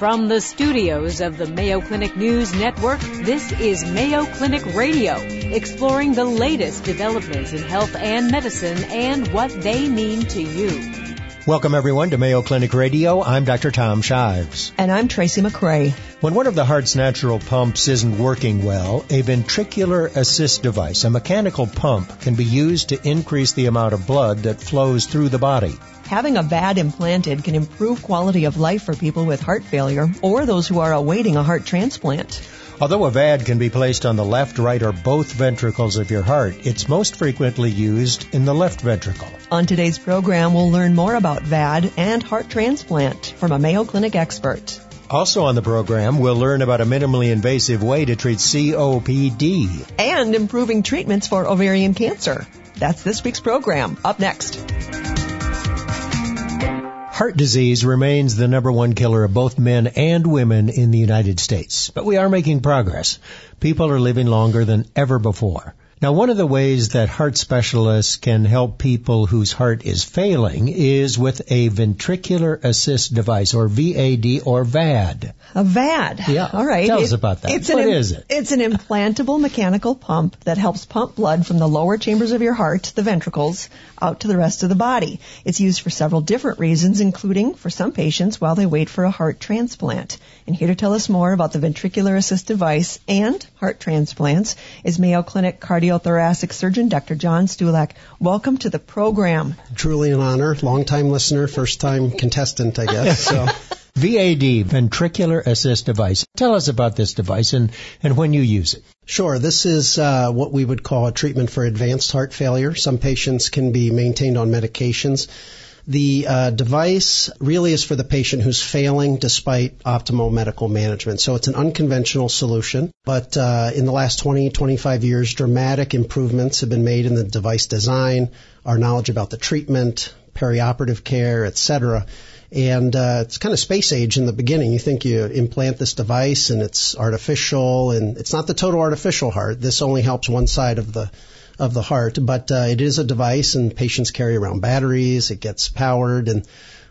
From the studios of the Mayo Clinic News Network, this is Mayo Clinic Radio, exploring the latest developments in health and medicine and what they mean to you. Welcome everyone to Mayo Clinic Radio. I'm Dr. Tom Shives. And I'm Tracy McCray. When one of the heart's natural pumps isn't working well, a ventricular assist device, a mechanical pump, can be used to increase the amount of blood that flows through the body. Having a VAD implanted can improve quality of life for people with heart failure or those who are awaiting a heart transplant. Although a VAD can be placed on the left, right, or both ventricles of your heart, it's most frequently used in the left ventricle. On today's program, we'll learn more about VAD and heart transplant from a Mayo Clinic expert. Also on the program, we'll learn about a minimally invasive way to treat COPD. And improving treatments for ovarian cancer. That's this week's program. Up next. Heart disease remains the number one killer of both men and women in the United States. But we are making progress. People are living longer than ever before. Now, one of the ways that heart specialists can help people whose heart is failing is with a ventricular assist device, or VAD, or VAD. A VAD. Yeah. All right. Tell it, us about that. It's what an, is it? It's an implantable mechanical pump that helps pump blood from the lower chambers of your heart, the ventricles, out to the rest of the body. It's used for several different reasons, including for some patients while they wait for a heart transplant. And here to tell us more about the ventricular assist device and heart transplants is Mayo Clinic cardiothoracic surgeon Dr. John Stulak. Welcome to the program. Truly an honor. Long time listener, first time contestant, I guess. So. VAD, ventricular assist device. Tell us about this device and, and when you use it. Sure. This is uh, what we would call a treatment for advanced heart failure. Some patients can be maintained on medications. The uh, device really is for the patient who's failing despite optimal medical management. So it's an unconventional solution, but uh, in the last 20, 25 years, dramatic improvements have been made in the device design, our knowledge about the treatment, perioperative care, etc. And uh, it's kind of space age in the beginning. You think you implant this device and it's artificial, and it's not the total artificial heart. This only helps one side of the of the heart, but uh, it is a device, and patients carry around batteries. It gets powered, and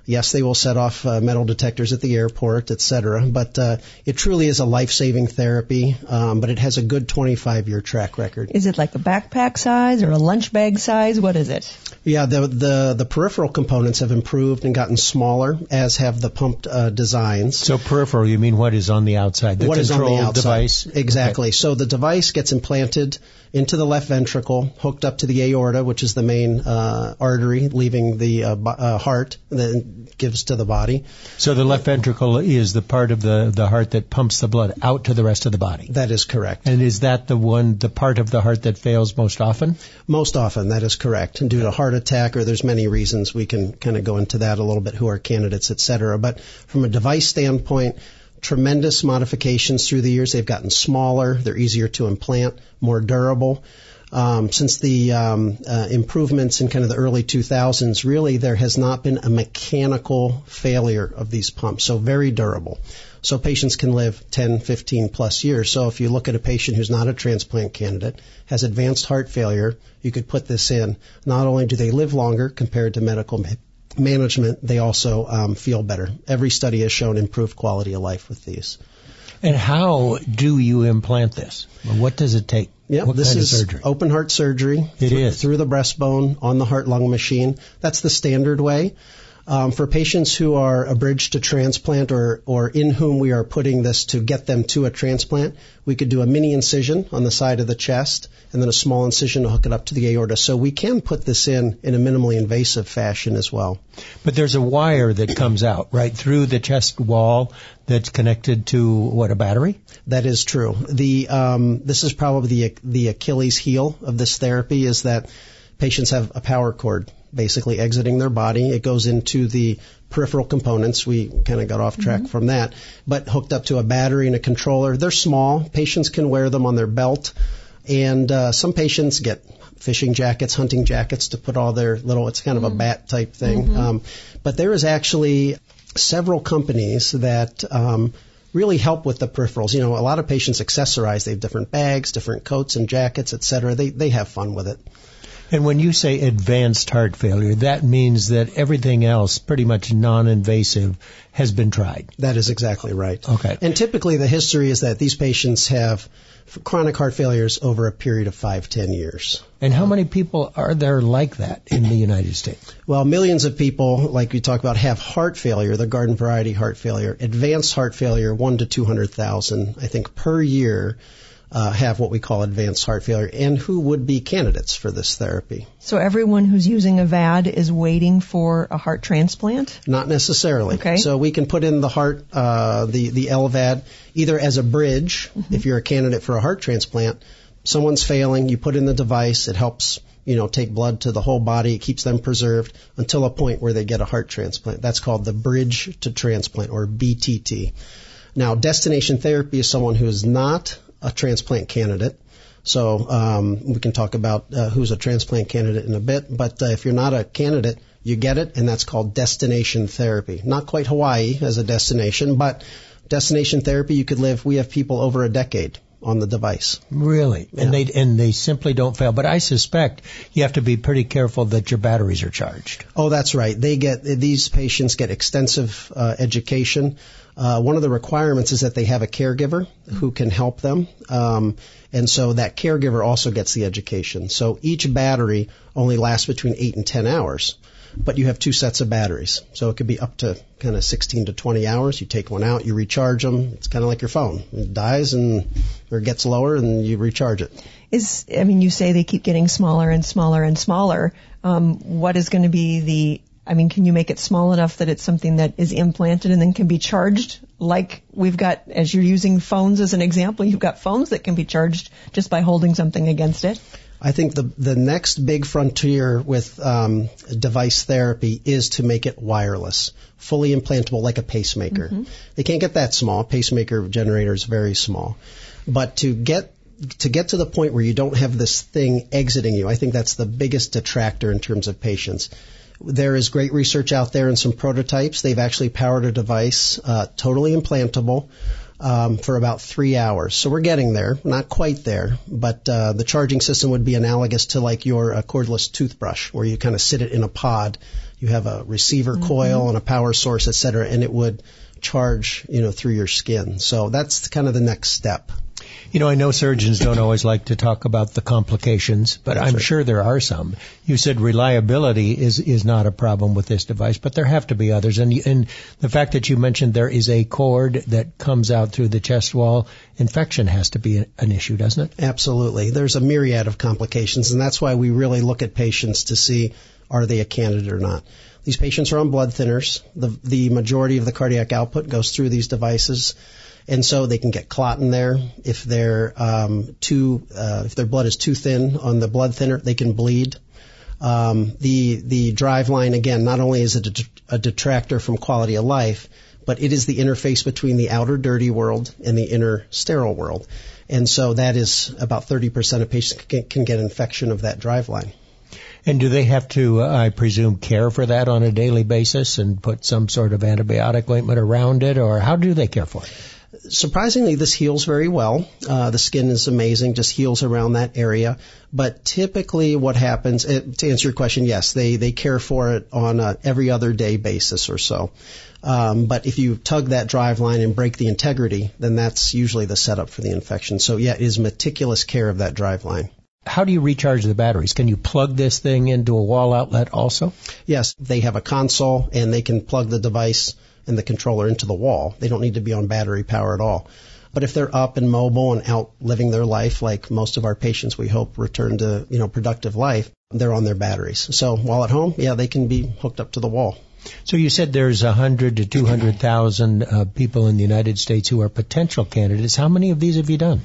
yes, they will set off uh, metal detectors at the airport, etc. But uh, it truly is a life-saving therapy. Um, but it has a good 25-year track record. Is it like a backpack size or a lunch bag size? What is it? Yeah, the the the peripheral components have improved and gotten smaller, as have the pumped uh, designs. So peripheral, you mean what is on the outside? The what is on the outside? device. Exactly. Okay. So the device gets implanted into the left ventricle, hooked up to the aorta, which is the main uh, artery leaving the uh, uh, heart that gives to the body. So the left ventricle is the part of the, the heart that pumps the blood out to the rest of the body. That is correct. And is that the one, the part of the heart that fails most often? Most often, that is correct. And due to heart attack, or there's many reasons we can kind of go into that a little bit, who are candidates, et cetera. But from a device standpoint, tremendous modifications through the years. They've gotten smaller, they're easier to implant, more durable. Um, since the um, uh, improvements in kind of the early 2000s, really there has not been a mechanical failure of these pumps, so very durable. So patients can live 10, 15 plus years. So if you look at a patient who's not a transplant candidate, has advanced heart failure, you could put this in. Not only do they live longer compared to medical management, they also um, feel better. Every study has shown improved quality of life with these. And how do you implant this? What does it take? Yeah, what this kind is of surgery? open heart surgery. It through, is. through the breastbone on the heart lung machine. That's the standard way. Um, for patients who are abridged to transplant or, or in whom we are putting this to get them to a transplant, we could do a mini incision on the side of the chest and then a small incision to hook it up to the aorta. So we can put this in in a minimally invasive fashion as well. But there's a wire that comes out right through the chest wall that's connected to what a battery. That is true. The um, this is probably the the Achilles heel of this therapy is that patients have a power cord basically exiting their body. It goes into the peripheral components. We kind of got off track mm-hmm. from that, but hooked up to a battery and a controller. They're small. Patients can wear them on their belt, and uh, some patients get fishing jackets, hunting jackets to put all their little. It's kind of mm-hmm. a bat type thing. Mm-hmm. Um, but there is actually several companies that. Um, really help with the peripherals. You know, a lot of patients accessorize. They have different bags, different coats and jackets, et cetera. They they have fun with it. And when you say advanced heart failure, that means that everything else, pretty much non-invasive, has been tried. That is exactly right. Okay. And typically the history is that these patients have chronic heart failures over a period of five, ten years. And how many people are there like that in the United States? Well, millions of people, like we talk about, have heart failure, the garden variety heart failure. Advanced heart failure, one to 200,000, I think, per year uh, have what we call advanced heart failure and who would be candidates for this therapy. So everyone who's using a VAD is waiting for a heart transplant? Not necessarily. Okay. So we can put in the heart, uh, the, the LVAD either as a bridge Mm-hmm. if you're a candidate for a heart transplant. Someone's failing, you put in the device, it helps you know, take blood to the whole body. It keeps them preserved until a point where they get a heart transplant. That's called the bridge to transplant or BTT. Now, destination therapy is someone who is not a transplant candidate. So um, we can talk about uh, who's a transplant candidate in a bit. But uh, if you're not a candidate, you get it, and that's called destination therapy. Not quite Hawaii as a destination, but destination therapy. You could live. We have people over a decade on the device. Really? And they and they simply don't fail. But I suspect you have to be pretty careful that your batteries are charged. Oh, that's right. They get these patients get extensive uh, education. Uh, one of the requirements is that they have a caregiver who can help them, um, and so that caregiver also gets the education. So each battery only lasts between eight and ten hours, but you have two sets of batteries, so it could be up to kind of 16 to 20 hours. You take one out, you recharge them. It's kind of like your phone. It dies and or gets lower, and you recharge it. Is I mean, you say they keep getting smaller and smaller and smaller. Um, what is going to be the I mean, can you make it small enough that it's something that is implanted and then can be charged? Like we've got, as you're using phones as an example, you've got phones that can be charged just by holding something against it. I think the the next big frontier with um, device therapy is to make it wireless, fully implantable, like a pacemaker. They can't get that small. Pacemaker generator is very small, but to get to get to the point where you don't have this thing exiting you, I think that's the biggest detractor in terms of patients. There is great research out there and some prototypes. They've actually powered a device, uh, totally implantable, um, for about three hours. So we're getting there, not quite there, but uh, the charging system would be analogous to like your uh, cordless toothbrush, where you kind of sit it in a pod. You have a receiver coil and a power source, et cetera, and it would charge, you know, through your skin. So that's kind of the next step. You know, I know surgeons don't always like to talk about the complications, but I'm right. sure there are some. You said reliability is is not a problem with this device, but there have to be others. And and the fact that you mentioned there is a cord that comes out through the chest wall, infection has to be an issue, doesn't it? Absolutely. There's a myriad of complications, and that's why we really look at patients to see are they a candidate or not. These patients are on blood thinners. The, the majority of the cardiac output goes through these devices, and so they can get clot in there. If they're um, too, uh, if their blood is too thin on the blood thinner, they can bleed. Um, the the drive line again, not only is it a, det- a detractor from quality of life, but it is the interface between the outer dirty world and the inner sterile world. And so that is about 30% of patients can, can get infection of that drive line. And do they have to, uh, I presume, care for that on a daily basis and put some sort of antibiotic ointment around it, or how do they care for it? Surprisingly, this heals very well. Uh, the skin is amazing, just heals around that area. But typically, what happens, uh, to answer your question, yes, they, they care for it on a every other day basis or so. Um, but if you tug that drive line and break the integrity, then that's usually the setup for the infection. So yeah, it is meticulous care of that drive line. How do you recharge the batteries? Can you plug this thing into a wall outlet also? Yes, they have a console and they can plug the device and the controller into the wall. They don't need to be on battery power at all. But if they're up and mobile and out living their life, like most of our patients, we hope return to you know productive life, they're on their batteries. So while at home, yeah, they can be hooked up to the wall. So you said there's 100 to 200,000 uh, people in the United States who are potential candidates. How many of these have you done?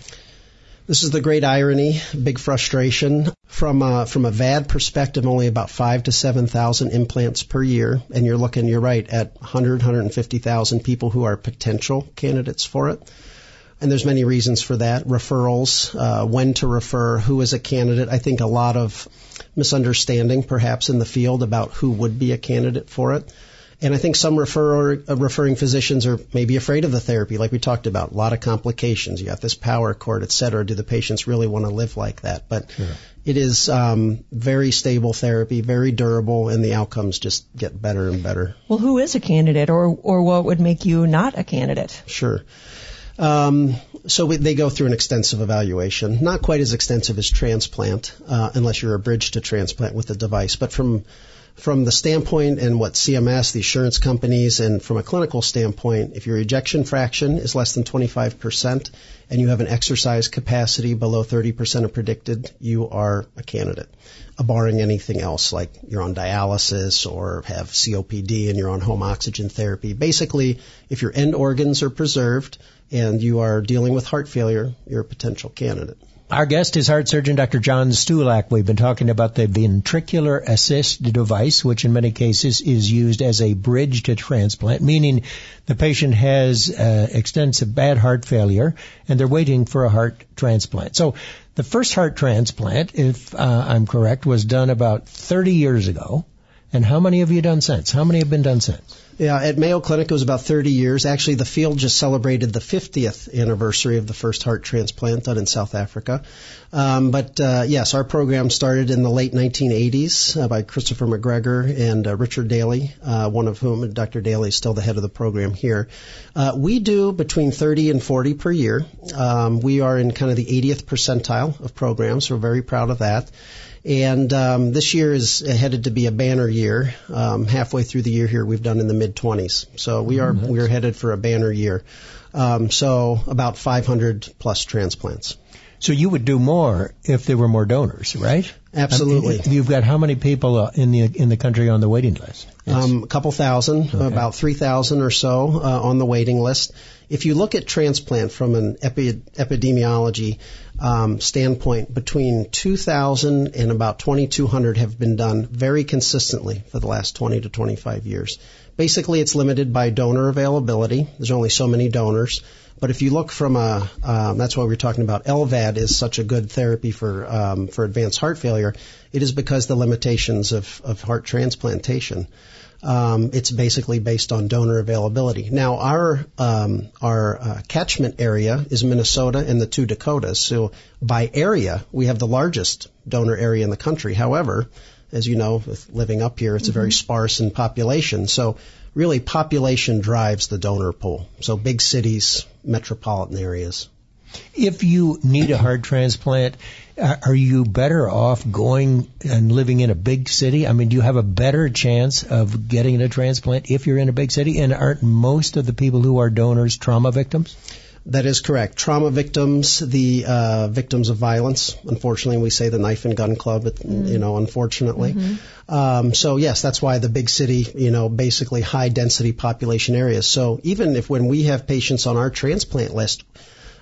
This is the great irony, big frustration. From a, from a VAD perspective, only about five to seven thousand implants per year, and you're looking, you're right, at 100, 150,000 people who are potential candidates for it. And there's many reasons for that. Referrals, uh, when to refer, who is a candidate. I think a lot of misunderstanding perhaps in the field about who would be a candidate for it. And I think some refer, uh, referring physicians are maybe afraid of the therapy, like we talked about. A lot of complications. You got this power cord, et cetera. Do the patients really want to live like that? But sure. it is um, very stable therapy, very durable, and the outcomes just get better and better. Well, who is a candidate, or or what would make you not a candidate? Sure. Um, so we, they go through an extensive evaluation, not quite as extensive as transplant, uh, unless you're a bridge to transplant with the device. But from from the standpoint and what CMS, the assurance companies, and from a clinical standpoint, if your ejection fraction is less than 25% and you have an exercise capacity below 30% of predicted, you are a candidate. Barring anything else, like you're on dialysis or have COPD and you're on home oxygen therapy. Basically, if your end organs are preserved and you are dealing with heart failure, you're a potential candidate. Our guest is heart surgeon Dr. John Stulak. We've been talking about the ventricular assist device, which in many cases is used as a bridge to transplant, meaning the patient has uh, extensive bad heart failure and they're waiting for a heart transplant. So the first heart transplant, if uh, I'm correct, was done about 30 years ago. And how many have you done since? How many have been done since? Yeah, at Mayo Clinic it was about 30 years. Actually, the field just celebrated the 50th anniversary of the first heart transplant done in South Africa. Um, but uh, yes, our program started in the late 1980s uh, by Christopher McGregor and uh, Richard Daly, uh, one of whom, Dr. Daly, is still the head of the program here. Uh, we do between 30 and 40 per year. Um, we are in kind of the 80th percentile of programs. We're very proud of that. And um, this year is headed to be a banner year. Um, halfway through the year here, we've done in the mid 20s. So we are mm-hmm. we're headed for a banner year. Um, so about 500 plus transplants. So you would do more if there were more donors, right? Absolutely. Um, you've got how many people uh, in the in the country on the waiting list? Yes. Um, a couple thousand, okay. about three thousand or so uh, on the waiting list. If you look at transplant from an epi- epidemiology um, standpoint, between 2,000 and about 2,200 have been done very consistently for the last 20 to 25 years. Basically, it's limited by donor availability. There's only so many donors. But if you look from a, um, that's why we're talking about LVAD is such a good therapy for um, for advanced heart failure. It is because the limitations of, of heart transplantation. Um, it's basically based on donor availability. Now, our um, our uh, catchment area is Minnesota and the two Dakotas. So, by area, we have the largest donor area in the country. However, as you know, with living up here, it's mm-hmm. a very mm-hmm. sparse in population. So, really, population drives the donor pool. So, big cities, metropolitan areas. If you need a heart transplant, are you better off going and living in a big city? I mean, do you have a better chance of getting a transplant if you're in a big city? And aren't most of the people who are donors trauma victims? That is correct. Trauma victims, the uh, victims of violence. Unfortunately, we say the knife and gun club. Mm. You know, unfortunately. Mm-hmm. Um, so yes, that's why the big city, you know, basically high density population areas. So even if when we have patients on our transplant list,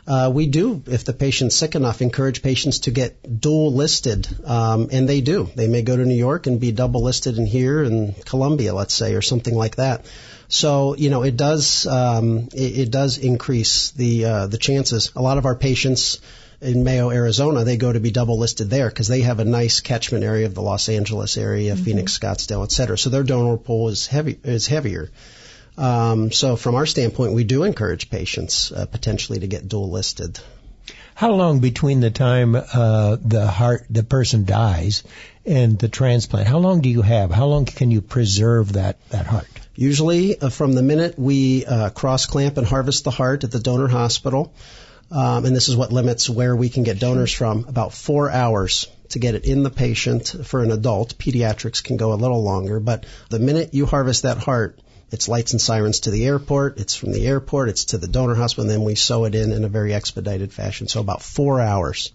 uh, we do, if the patient's sick enough, encourage patients to get dual listed, um, and they do. They may go to New York and be double listed in here in Columbia, let's say, or something like that. So you know, it does um, it, it does increase the uh, the chances. A lot of our patients in Mayo, Arizona, they go to be double listed there because they have a nice catchment area of the Los Angeles area, mm-hmm. Phoenix, Scottsdale, et cetera. So their donor pool is heavy is heavier. Um, so from our standpoint, we do encourage patients uh, potentially to get dual listed. How long between the time uh, the heart the person dies and the transplant? How long do you have? How long can you preserve that that heart? Usually, uh, from the minute we uh, cross clamp and harvest the heart at the donor hospital, um, and this is what limits where we can get donors from, about four hours to get it in the patient for an adult. Pediatrics can go a little longer, but the minute you harvest that heart, it's lights and sirens to the airport. It's from the airport. It's to the donor hospital. And then we sew it in in a very expedited fashion. So about four hours.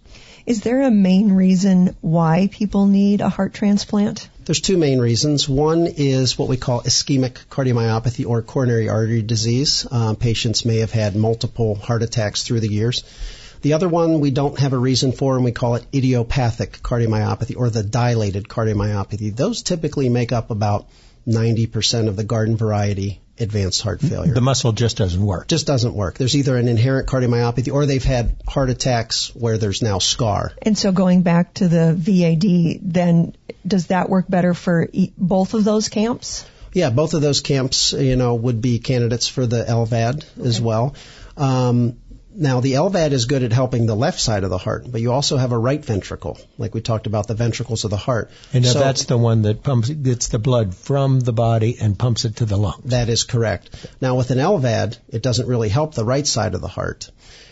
Is there a main reason why people need a heart transplant? There's two main reasons. One is what we call ischemic cardiomyopathy or coronary artery disease. Uh, patients may have had multiple heart attacks through the years. The other one we don't have a reason for, and we call it idiopathic cardiomyopathy or the dilated cardiomyopathy. Those typically make up about 90% of the garden variety advanced heart failure. The muscle just doesn't work. Just doesn't work. There's either an inherent cardiomyopathy or they've had heart attacks where there's now scar. And so going back to the VAD, then does that work better for both of those camps? Yeah, both of those camps, you know, would be candidates for the LVAD okay. as well. Um, now, the LVAD is good at helping the left side of the heart, but you also have a right ventricle, like we talked about the ventricles of the heart. And so, that's the one that pumps, gets the blood from the body and pumps it to the lungs. That is correct. Now, with an LVAD, it doesn't really help the right side of the heart.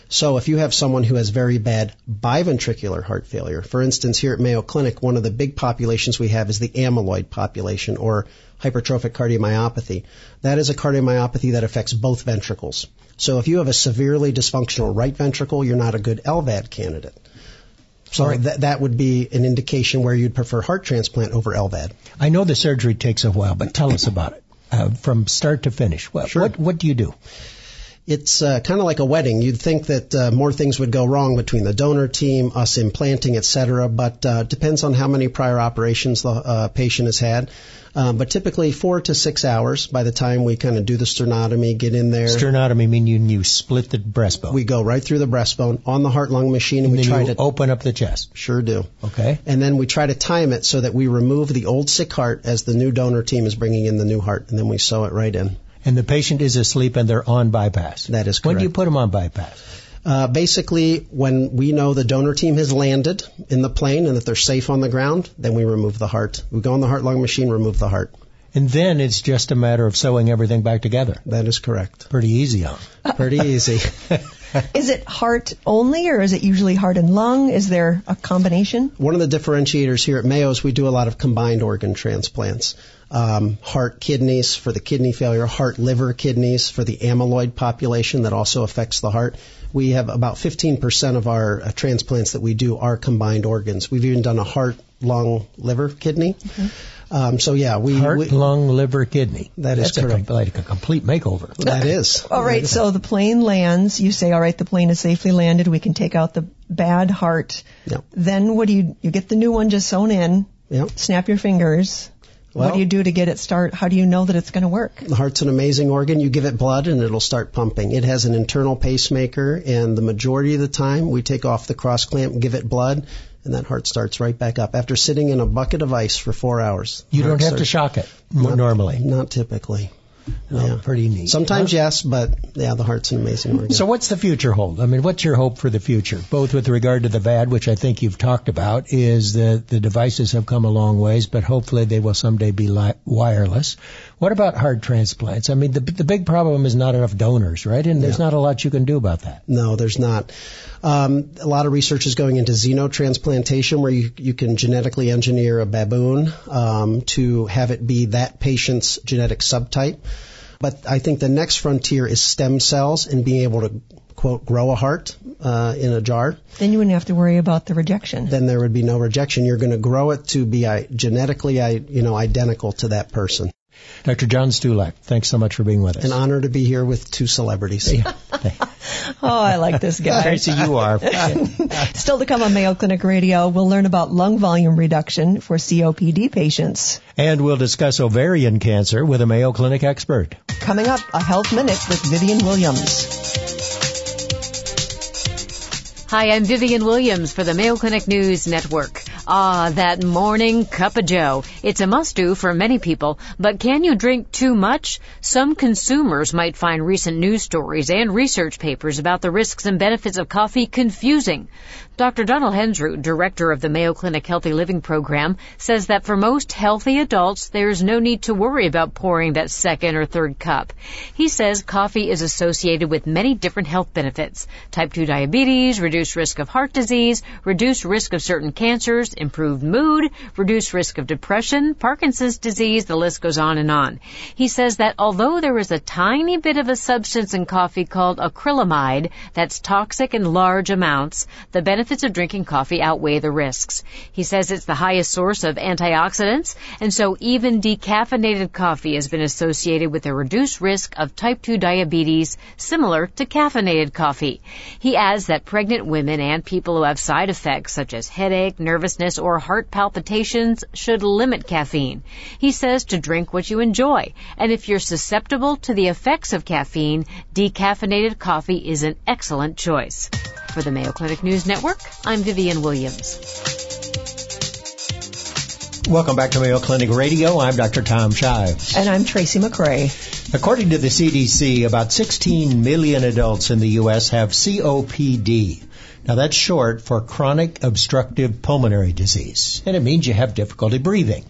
So if you have someone who has very bad biventricular heart failure, for instance, here at Mayo Clinic, one of the big populations we have is the amyloid population or hypertrophic cardiomyopathy. That is a cardiomyopathy that affects both ventricles. So if you have a severely dysfunctional right ventricle, you're not a good LVAD candidate. Sorry, that that would be an indication where you'd prefer heart transplant over LVAD. I know the surgery takes a while, but tell us about it uh, from start to finish. What, sure. what what do you do? It's uh, kind of like a wedding. You'd think that uh, more things would go wrong between the donor team, us implanting, etc. But uh, depends on how many prior operations the uh, patient has had. Um, but typically four to six hours by the time we kind of do the sternotomy, get in there. Sternotomy meaning you split the breastbone. We go right through the breastbone on the heart lung machine, and, and we try to open up the chest. Sure do. Okay. And then we try to time it so that we remove the old sick heart as the new donor team is bringing in the new heart, and then we sew it right in and the patient is asleep and they're on bypass. That is correct. When do you put them on bypass? Uh, basically, when we know the donor team has landed in the plane and that they're safe on the ground, then we remove the heart. We go on the heart lung machine, remove the heart. And then it's just a matter of sewing everything back together. That is correct. Pretty easy, huh? Pretty easy. is it heart only or is it usually heart and lung? Is there a combination? One of the differentiators here at Mayo is we do a lot of combined organ transplants um, heart kidneys for the kidney failure, heart liver kidneys for the amyloid population that also affects the heart. We have about 15% of our uh, transplants that we do are combined organs. We've even done a heart, lung, liver, kidney. Mm-hmm. Um, so yeah, we heart, we, lung, liver, kidney. That is That's correct. A, like a complete makeover. That is. all right. So the plane lands. You say, all right, the plane is safely landed. We can take out the bad heart. Yep. Then what do you? You get the new one just sewn in. Yep. Snap your fingers. Well, what do you do to get it start? How do you know that it's going to work? The heart's an amazing organ. You give it blood and it'll start pumping. It has an internal pacemaker and the majority of the time we take off the cross clamp, give it blood, and that heart starts right back up after sitting in a bucket of ice for four hours. You don't have starts, to shock it not, normally. Not typically. Oh, yeah. Pretty neat. Sometimes huh? yes, but yeah, the heart's an amazing organ. So what's the future hold? I mean, what's your hope for the future? Both with regard to the VAD, which I think you've talked about, is that the devices have come a long ways, but hopefully they will someday be li- wireless. What about heart transplants? I mean, the, the big problem is not enough donors, right? And there's yeah. not a lot you can do about that. No, there's not. Um, a lot of research is going into xenotransplantation, where you, you can genetically engineer a baboon um, to have it be that patient's genetic subtype. But I think the next frontier is stem cells and being able to quote grow a heart uh, in a jar. Then you wouldn't have to worry about the rejection. Then there would be no rejection. You're going to grow it to be genetically, you know, identical to that person. Dr. John Stulak, thanks so much for being with us. An honor to be here with two celebrities. oh, I like this guy. Tracy, you are. Still to come on Mayo Clinic Radio, we'll learn about lung volume reduction for COPD patients. And we'll discuss ovarian cancer with a Mayo Clinic expert. Coming up, a health minute with Vivian Williams. Hi, I'm Vivian Williams for the Mayo Clinic News Network. Ah, that morning cup of joe. It's a must do for many people, but can you drink too much? Some consumers might find recent news stories and research papers about the risks and benefits of coffee confusing. Dr. Donald Hensrud, director of the Mayo Clinic Healthy Living Program, says that for most healthy adults, there's no need to worry about pouring that second or third cup. He says coffee is associated with many different health benefits. Type 2 diabetes, reduced risk of heart disease, reduced risk of certain cancers, improved mood, reduced risk of depression, Parkinson's disease, the list goes on and on. He says that although there is a tiny bit of a substance in coffee called acrylamide that's toxic in large amounts, the benefits benefits of drinking coffee outweigh the risks. He says it's the highest source of antioxidants, and so even decaffeinated coffee has been associated with a reduced risk of type 2 diabetes, similar to caffeinated coffee. He adds that pregnant women and people who have side effects such as headache, nervousness, or heart palpitations should limit caffeine. He says to drink what you enjoy, and if you're susceptible to the effects of caffeine, decaffeinated coffee is an excellent choice. For the Mayo Clinic News Network, I'm Vivian Williams. Welcome back to Mayo Clinic Radio. I'm Dr. Tom Shives. And I'm Tracy McCray. According to the CDC, about 16 million adults in the U.S. have COPD. Now that's short for chronic obstructive pulmonary disease, and it means you have difficulty breathing.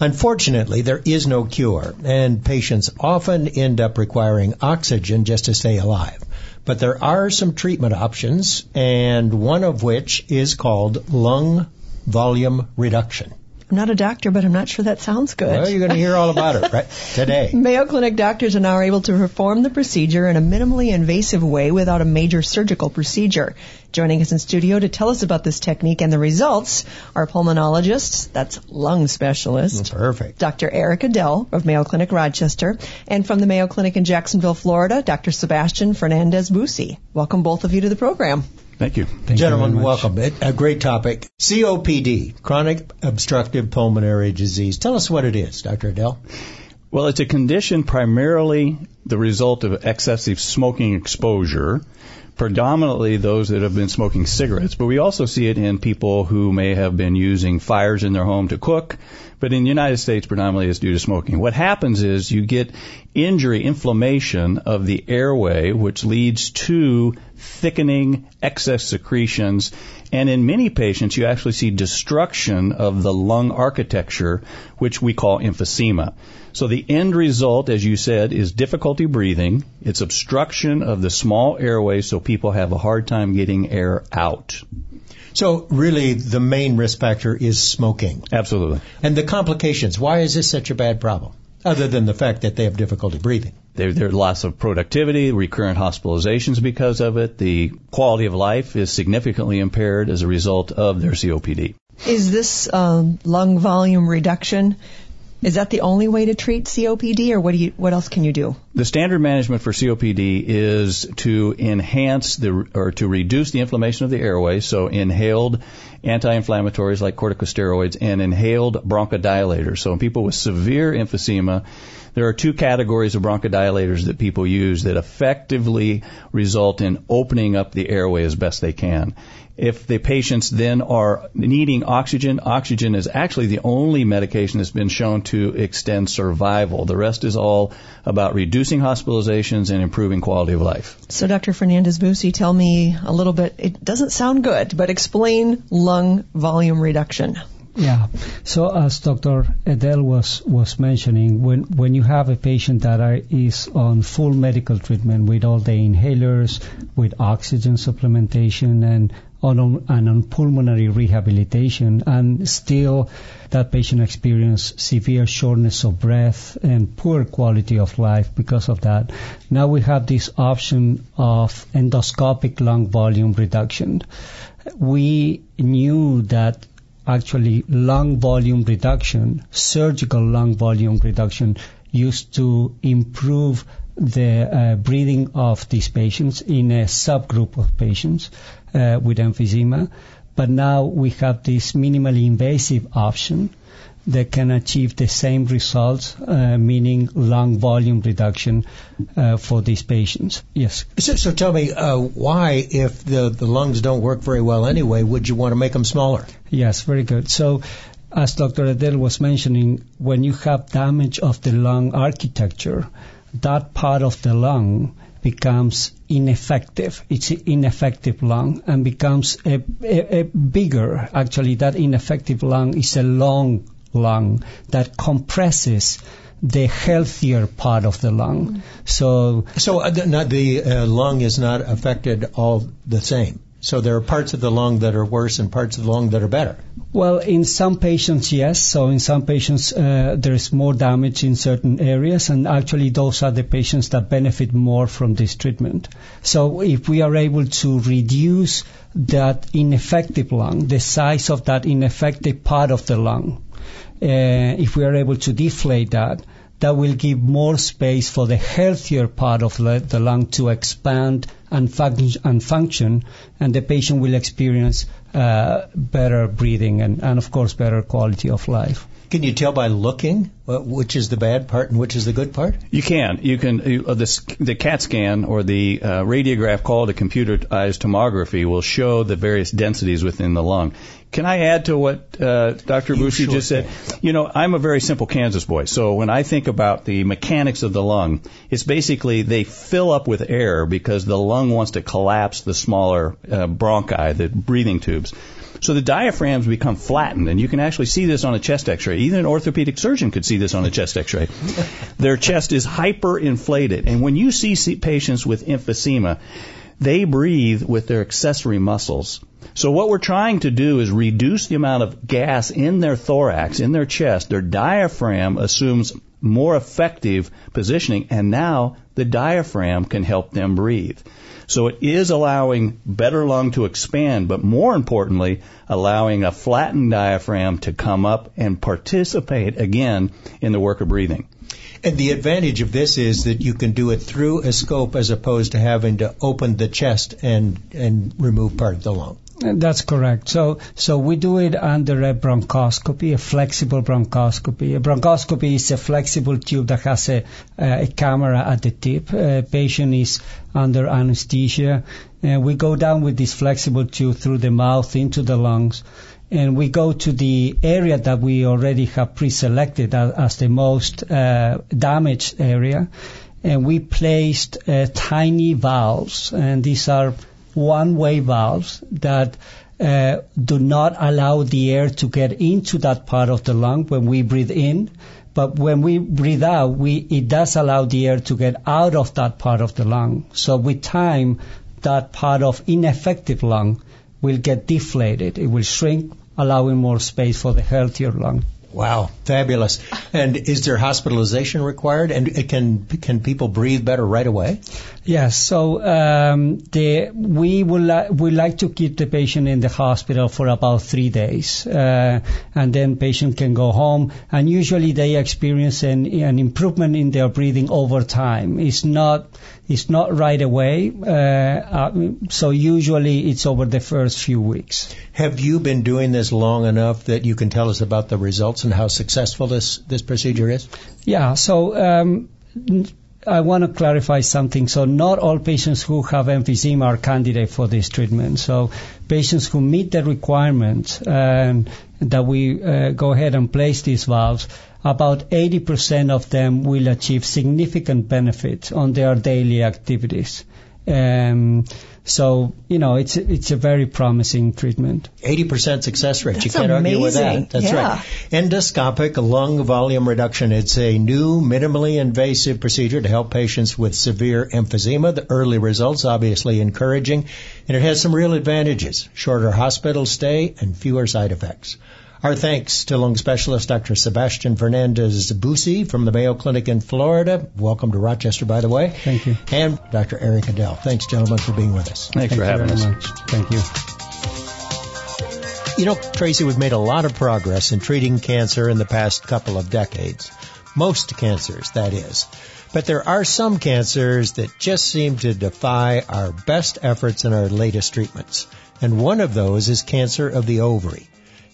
Unfortunately, there is no cure, and patients often end up requiring oxygen just to stay alive. But there are some treatment options, and one of which is called lung volume reduction. I'm not a doctor, but I'm not sure that sounds good. Well, you're going to hear all about it right today. Mayo Clinic doctors are now able to perform the procedure in a minimally invasive way without a major surgical procedure. Joining us in studio to tell us about this technique and the results are pulmonologists, that's lung specialist. Mm, perfect. Dr. Eric Edell of Mayo Clinic Rochester, and from the Mayo Clinic in Jacksonville, Florida, Dr. Sebastian Fernandez Bussy. Welcome both of you to the program. Thank you. Thank Gentlemen, you welcome. A great topic. COPD, chronic obstructive pulmonary disease. Tell us what it is, Dr. Edell. Well, it's a condition primarily the result of excessive smoking exposure, predominantly those that have been smoking cigarettes, but we also see it in people who may have been using fires in their home to cook, but in the United States predominantly it's due to smoking. What happens is you get injury, inflammation of the airway, which leads to thickening, excess secretions, and in many patients you actually see destruction of the lung architecture, which we call emphysema. So the end result, as you said, is difficulty breathing. It's obstruction of the small airway, so people have a hard time getting air out. So really, the main risk factor is smoking. Absolutely. And the complications. Why is this such a bad problem? Other than the fact that they have difficulty breathing. There, there's loss of productivity, recurrent hospitalizations because of it. The quality of life is significantly impaired as a result of their COPD. Is this um, lung volume reduction is that the only way to treat COPD, or what do you what else can you do? The standard management for COPD is to enhance the or to reduce the inflammation of the airway, so inhaled anti-inflammatories like corticosteroids and inhaled bronchodilators. So in people with severe emphysema, there are two categories of bronchodilators that people use that effectively result in opening up the airway as best they can. If the patients then are needing oxygen, oxygen is actually the only medication that's been shown to extend survival. The rest is all about reducing hospitalizations and improving quality of life. So, Dr. Fernandez Bussy, tell me a little bit. It doesn't sound good, but explain lung volume reduction. Yeah. So as Dr. Edell was, was mentioning, when, when you have a patient that are, is on full medical treatment with all the inhalers, with oxygen supplementation and on, and on pulmonary rehabilitation, and still that patient experience severe shortness of breath and poor quality of life because of that. Now we have this option of endoscopic lung volume reduction. We knew that actually lung volume reduction, surgical lung volume reduction, used to improve the uh, breathing of these patients in a subgroup of patients uh, with emphysema. But now we have this minimally invasive option that can achieve the same results, uh, meaning lung volume reduction uh, for these patients. Yes. So, so tell me, uh, why, if the, the lungs don't work very well anyway, would you want to make them smaller? Yes, very good. So, as Dr. Edell was mentioning, when you have damage of the lung architecture, that part of the lung becomes ineffective. It's an ineffective lung and becomes a, a, a, bigger, actually, that ineffective lung is a long lung that compresses the healthier part of the lung. So, so uh, the, not the uh, lung is not affected all the same. So there are parts of the lung that are worse and parts of the lung that are better. Well, in some patients, yes. So in some patients, uh, there is more damage in certain areas, and actually those are the patients that benefit more from this treatment. So if we are able to reduce that ineffective lung, the size of that ineffective part of the lung, uh, if we are able to deflate that, that will give more space for the healthier part of the the lung to expand and, func- and function, and the patient will experience uh, better breathing and, and, of course, better quality of life. Can you tell by looking which is the bad part and which is the good part? You can. You can. Uh, the, the CAT scan or the uh, radiograph called a computerized tomography will show the various densities within the lung. Can I add to what uh, Dr. Bussy sure just said? You know, I'm a very simple Kansas boy, so when I think about the mechanics of the lung, it's basically they fill up with air because the lung wants to collapse the smaller uh, bronchi, the breathing tubes. So the diaphragms become flattened, and you can actually see this on a chest x-ray. Even an orthopedic surgeon could see this on a chest x-ray. Their chest is hyperinflated, and when you see patients with emphysema, they breathe with their accessory muscles. So what we're trying to do is reduce the amount of gas in their thorax, in their chest. Their diaphragm assumes more effective positioning, and now the diaphragm can help them breathe. So it is allowing better lung to expand, but more importantly, allowing a flattened diaphragm to come up and participate again in the work of breathing. And the advantage of this is that you can do it through a scope as opposed to having to open the chest and, and remove part of the lung. That's correct. So, so we do it under a bronchoscopy, a flexible bronchoscopy. A bronchoscopy is a flexible tube that has a, a camera at the tip. A patient is under anesthesia, and we go down with this flexible tube through the mouth into the lungs, and we go to the area that we already have pre-selected as, as the most uh, damaged area, and we placed uh, tiny valves, and these are one-way valves that uh, do not allow the air to get into that part of the lung when we breathe in. But when we breathe out, we, it does allow the air to get out of that part of the lung. So with time, that part of ineffective lung will get deflated. It will shrink, allowing more space for the healthier lung. Wow, fabulous! And is there hospitalization required? And can can people breathe better right away? Yes. So um, the, we would li- we like to keep the patient in the hospital for about three days, uh, and then patient can go home. And usually they experience an, an improvement in their breathing over time. It's not it's not right away. Uh, uh, so usually it's over the first few weeks. Have you been doing this long enough that you can tell us about the results and how successful this this procedure is? Yeah. So. Um, I want to clarify something. So not all patients who have emphysema are candidate for this treatment. So patients who meet the requirements um, that we uh, go ahead and place these valves, about 80% of them will achieve significant benefit on their daily activities. Um, so, you know, it's it's a very promising treatment. 80% success rate. That's you can't amazing. argue with that. That's yeah. right. Endoscopic lung volume reduction. It's a new, minimally invasive procedure to help patients with severe emphysema. The early results obviously encouraging, and it has some real advantages. Shorter hospital stay and fewer side effects. Our thanks to lung specialist Dr. Sebastian Fernandez Bussy from the Mayo Clinic in Florida. Welcome to Rochester, by the way. Thank you. And Dr. Eric Edell. Thanks, gentlemen, for being with us. Thanks Thank for having us. Much. Thank you. You know, Tracy, we've made a lot of progress in treating cancer in the past couple of decades. Most cancers, that is. But there are some cancers that just seem to defy our best efforts and our latest treatments. And one of those is cancer of the ovary.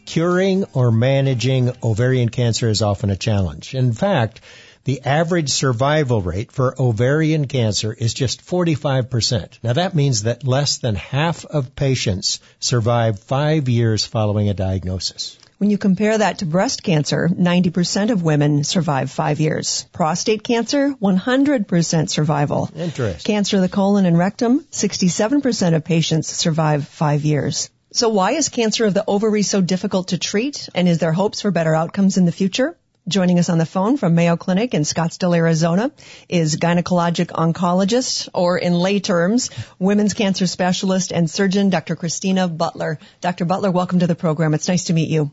Curing or managing ovarian cancer is often a challenge. In fact, the average survival rate for ovarian cancer is just 45%. Now that means that less than half of patients survive five years following a diagnosis. When you compare that to breast cancer, 90% of women survive five years. Prostate cancer, 100% survival. Interesting. Cancer of the colon and rectum, 67% of patients survive five years. So why is cancer of the ovary so difficult to treat? And is there hopes for better outcomes in the future? Joining us on the phone from Mayo Clinic in Scottsdale, Arizona is gynecologic oncologist, or in lay terms, women's cancer specialist and surgeon, Dr. Kristina Butler. Dr. Butler, welcome to the program. It's nice to meet you.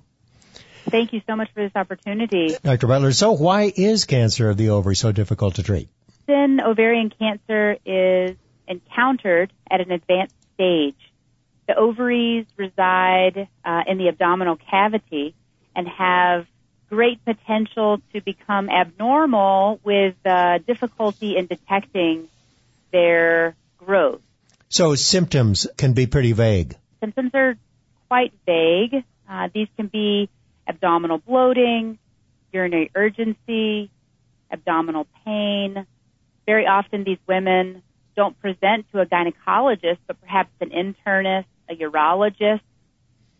Thank you so much for this opportunity. Dr. Butler, so why is cancer of the ovary so difficult to treat? Then ovarian cancer is encountered at an advanced stage. The ovaries reside uh, in the abdominal cavity and have great potential to become abnormal with uh, difficulty in detecting their growth. So symptoms can be pretty vague. Symptoms are quite vague. Uh, these can be abdominal bloating, urinary urgency, abdominal pain. Very often these women don't present to a gynecologist, but perhaps an internist, a urologist,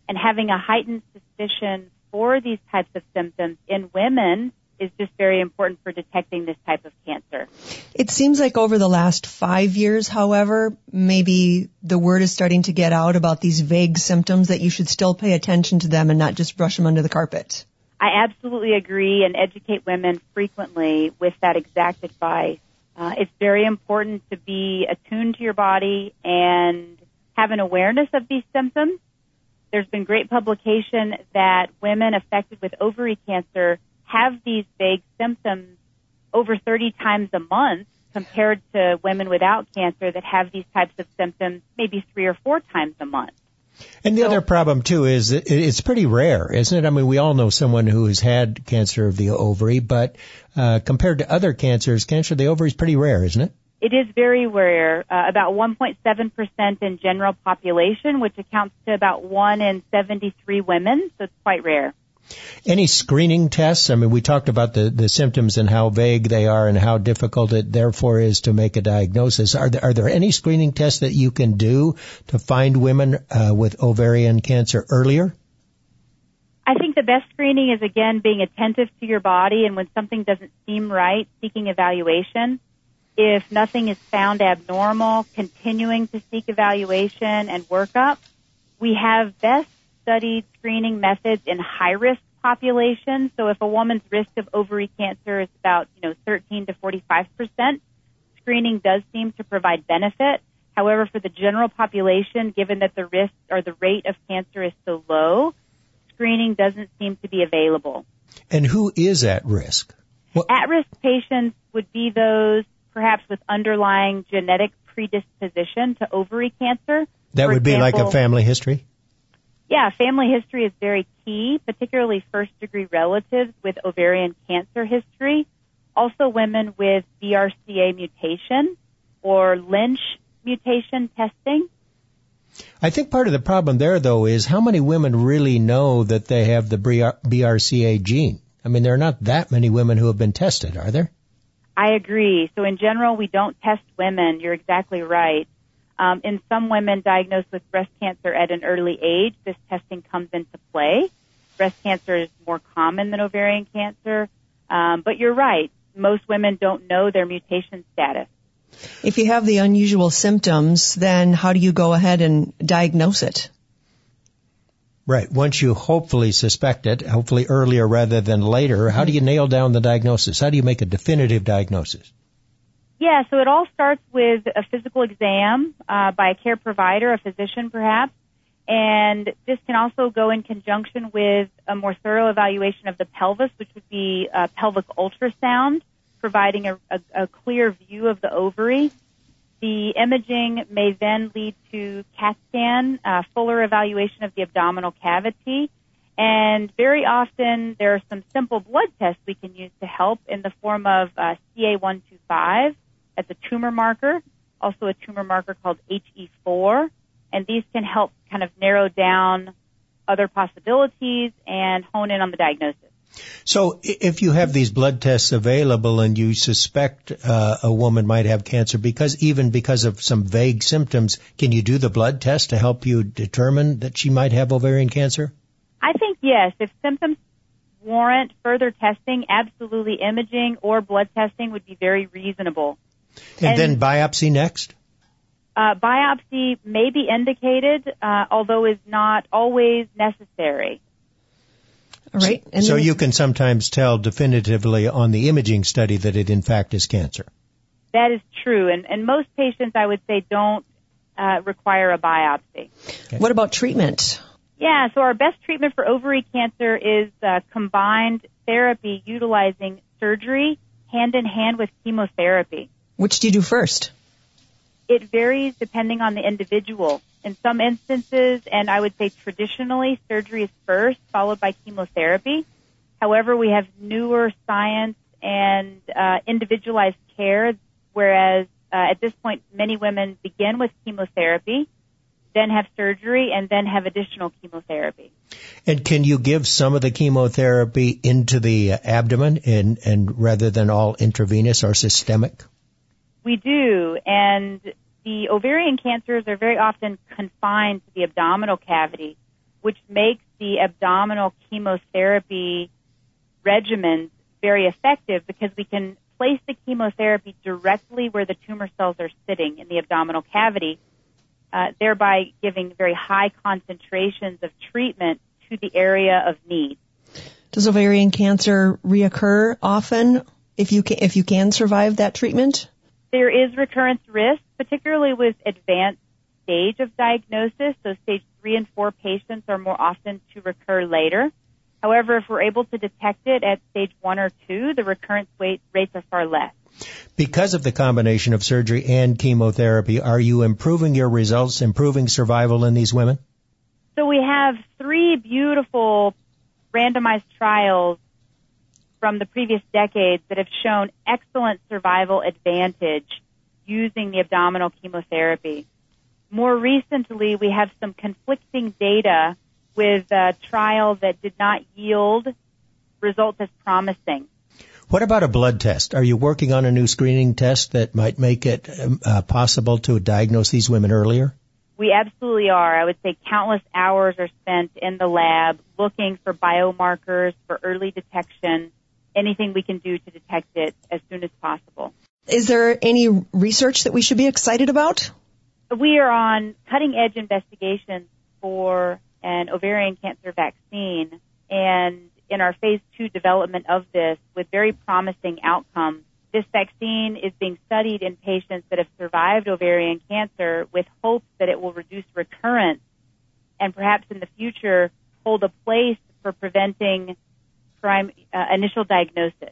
and having a heightened suspicion for these types of symptoms in women is just very important for detecting this type of cancer. It seems like over the last five years, however, maybe the word is starting to get out about these vague symptoms that you should still pay attention to them and not just brush them under the carpet. I absolutely agree and educate women frequently with that exact advice. Uh, it's very important to be attuned to your body and have an awareness of these symptoms. There's been great publication that women affected with ovary cancer have these vague symptoms over 30 times a month compared to women without cancer that have these types of symptoms maybe three or four times a month. And the so, other problem too is it's pretty rare, isn't it? I mean, we all know someone who has had cancer of the ovary, but uh, compared to other cancers, cancer of the ovary is pretty rare, isn't it? It is very rare, uh, about 1.7% in general population, which accounts to about 1 in 73 women, so it's quite rare. Any screening tests? I mean, we talked about the, the symptoms and how vague they are and how difficult it therefore is to make a diagnosis. Are there, are there any screening tests that you can do to find women uh, with ovarian cancer earlier? I think the best screening is again being attentive to your body and when something doesn't seem right, seeking evaluation. If nothing is found abnormal, continuing to seek evaluation and workup. We have best studied screening methods in high risk populations. So if a woman's risk of ovary cancer is about, you know, 13 to 45 percent, screening does seem to provide benefit. However, for the general population, given that the risk or the rate of cancer is so low, screening doesn't seem to be available. And who is at risk? At risk patients would be those perhaps with underlying genetic predisposition to ovary cancer. That would example, be like a family history? Yeah, family history is very key, particularly first degree relatives with ovarian cancer history. Also women with BRCA mutation or Lynch mutation testing. I think part of the problem there though is how many women really know that they have the BRCA gene? I mean, there are not that many women who have been tested, are there? I agree. So in general, we don't test women. You're exactly right. Um, in some women diagnosed with breast cancer at an early age, this testing comes into play. Breast cancer is more common than ovarian cancer, um, but you're right. Most women don't know their mutation status. If you have the unusual symptoms, then how do you go ahead and diagnose it? Right. Once you hopefully suspect it, hopefully earlier rather than later, how do you nail down the diagnosis? How do you make a definitive diagnosis? Yeah, so it all starts with a physical exam uh, by a care provider, a physician perhaps, and this can also go in conjunction with a more thorough evaluation of the pelvis, which would be a pelvic ultrasound, providing a, a, a clear view of the ovary. The imaging may then lead to CAT scan, uh, fuller evaluation of the abdominal cavity, and very often there are some simple blood tests we can use to help in the form of uh, CA125 as a tumor marker, also a tumor marker called HE4, and these can help kind of narrow down other possibilities and hone in on the diagnosis. So if you have these blood tests available and you suspect uh, a woman might have cancer because even because of some vague symptoms, can you do the blood test to help you determine that she might have ovarian cancer? I think yes. If symptoms warrant further testing, absolutely imaging or blood testing would be very reasonable. And, and then biopsy next? Uh, biopsy may be indicated, uh, although is not always necessary. All right. And so you can sometimes tell definitively on the imaging study that it in fact is cancer. That is true, and, and most patients, I would say, don't uh, require a biopsy. Okay. What about treatment? Yeah, so our best treatment for ovary cancer is uh, combined therapy utilizing surgery hand in hand with chemotherapy. Which do you do first? It varies depending on the individual. In some instances, and I would say traditionally, surgery is first, followed by chemotherapy. However, we have newer science and uh, individualized care, whereas uh, at this point, many women begin with chemotherapy, then have surgery, and then have additional chemotherapy. And can you give some of the chemotherapy into the abdomen and, and rather than all intravenous or systemic? We do, and the ovarian cancers are very often confined to the abdominal cavity, which makes the abdominal chemotherapy regimens very effective because we can place the chemotherapy directly where the tumor cells are sitting in the abdominal cavity, uh, thereby giving very high concentrations of treatment to the area of need. Does ovarian cancer reoccur often if you can, if you can survive that treatment? There is recurrence risk, particularly with advanced stage of diagnosis. So stage three and four patients are more often to recur later. However, if we're able to detect it at stage one or two, the recurrence rates are far less. Because of the combination of surgery and chemotherapy, are you improving your results, improving survival in these women? So we have three beautiful randomized trials from the previous decades that have shown excellent survival advantage using the abdominal chemotherapy. More recently, we have some conflicting data with a trial that did not yield results as promising. What about a blood test? Are you working on a new screening test that might make it um, uh, possible to diagnose these women earlier? We absolutely are. I would say countless hours are spent in the lab looking for biomarkers for early detection, anything we can do to detect it as soon as possible. Is there any research that we should be excited about? We are on cutting edge investigations for an ovarian cancer vaccine and in our phase two development of this with very promising outcomes. This vaccine is being studied in patients that have survived ovarian cancer with hopes that it will reduce recurrence and perhaps in the future hold a place for preventing prime, uh, initial diagnosis.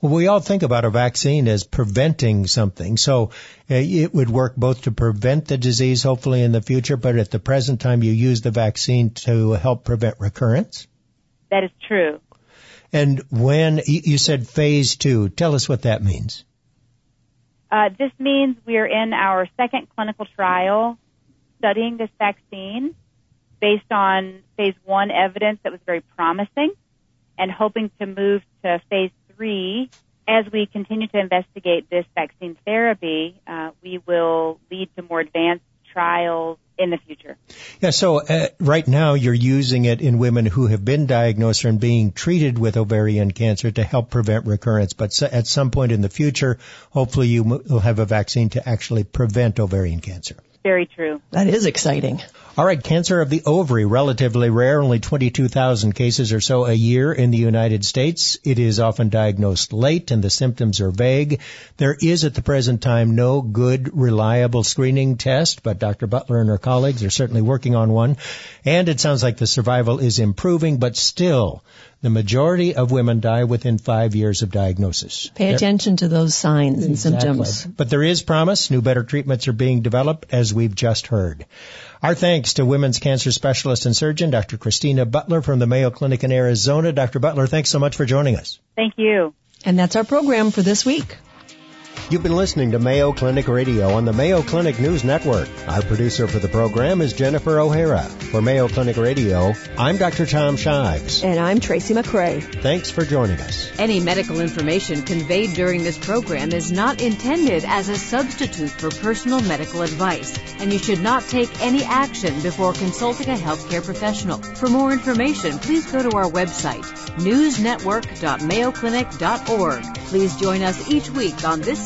Well, we all think about a vaccine as preventing something. So uh, it would work both to prevent the disease, hopefully in the future, but at the present time you use the vaccine to help prevent recurrence? That is true. And when you said phase two, tell us what that means. Uh, this means we are in our second clinical trial studying this vaccine based on phase one evidence that was very promising and hoping to move to phase three, as we continue to investigate this vaccine therapy, uh, we will lead to more advanced trials in the future. Yeah, so uh, right now you're using it in women who have been diagnosed and being treated with ovarian cancer to help prevent recurrence. But at some point in the future, hopefully you will have a vaccine to actually prevent ovarian cancer. Very true. That is exciting. All right, cancer of the ovary, relatively rare, only 22,000 cases or so a year in the United States. It is often diagnosed late and the symptoms are vague. There is at the present time no good, reliable screening test, but Dr. Butler and her colleagues are certainly working on one. And it sounds like the survival is improving, but still, the majority of women die within five years of diagnosis. Pay attention to those signs and exactly. symptoms. But there is promise. New, better treatments are being developed, as we've just heard. Our thanks to women's cancer specialist and surgeon, Dr. Kristina Butler from the Mayo Clinic in Arizona. Dr. Butler, thanks so much for joining us. Thank you. And that's our program for this week. You've been listening to Mayo Clinic Radio on the Mayo Clinic News Network. Our producer for the program is Jennifer O'Hara. For Mayo Clinic Radio, I'm Dr. Tom Shives. And I'm Tracy McCray. Thanks for joining us. Any medical information conveyed during this program is not intended as a substitute for personal medical advice, and you should not take any action before consulting a healthcare professional. For more information, please go to our website, newsnetwork.mayoclinic.org. Please join us each week on this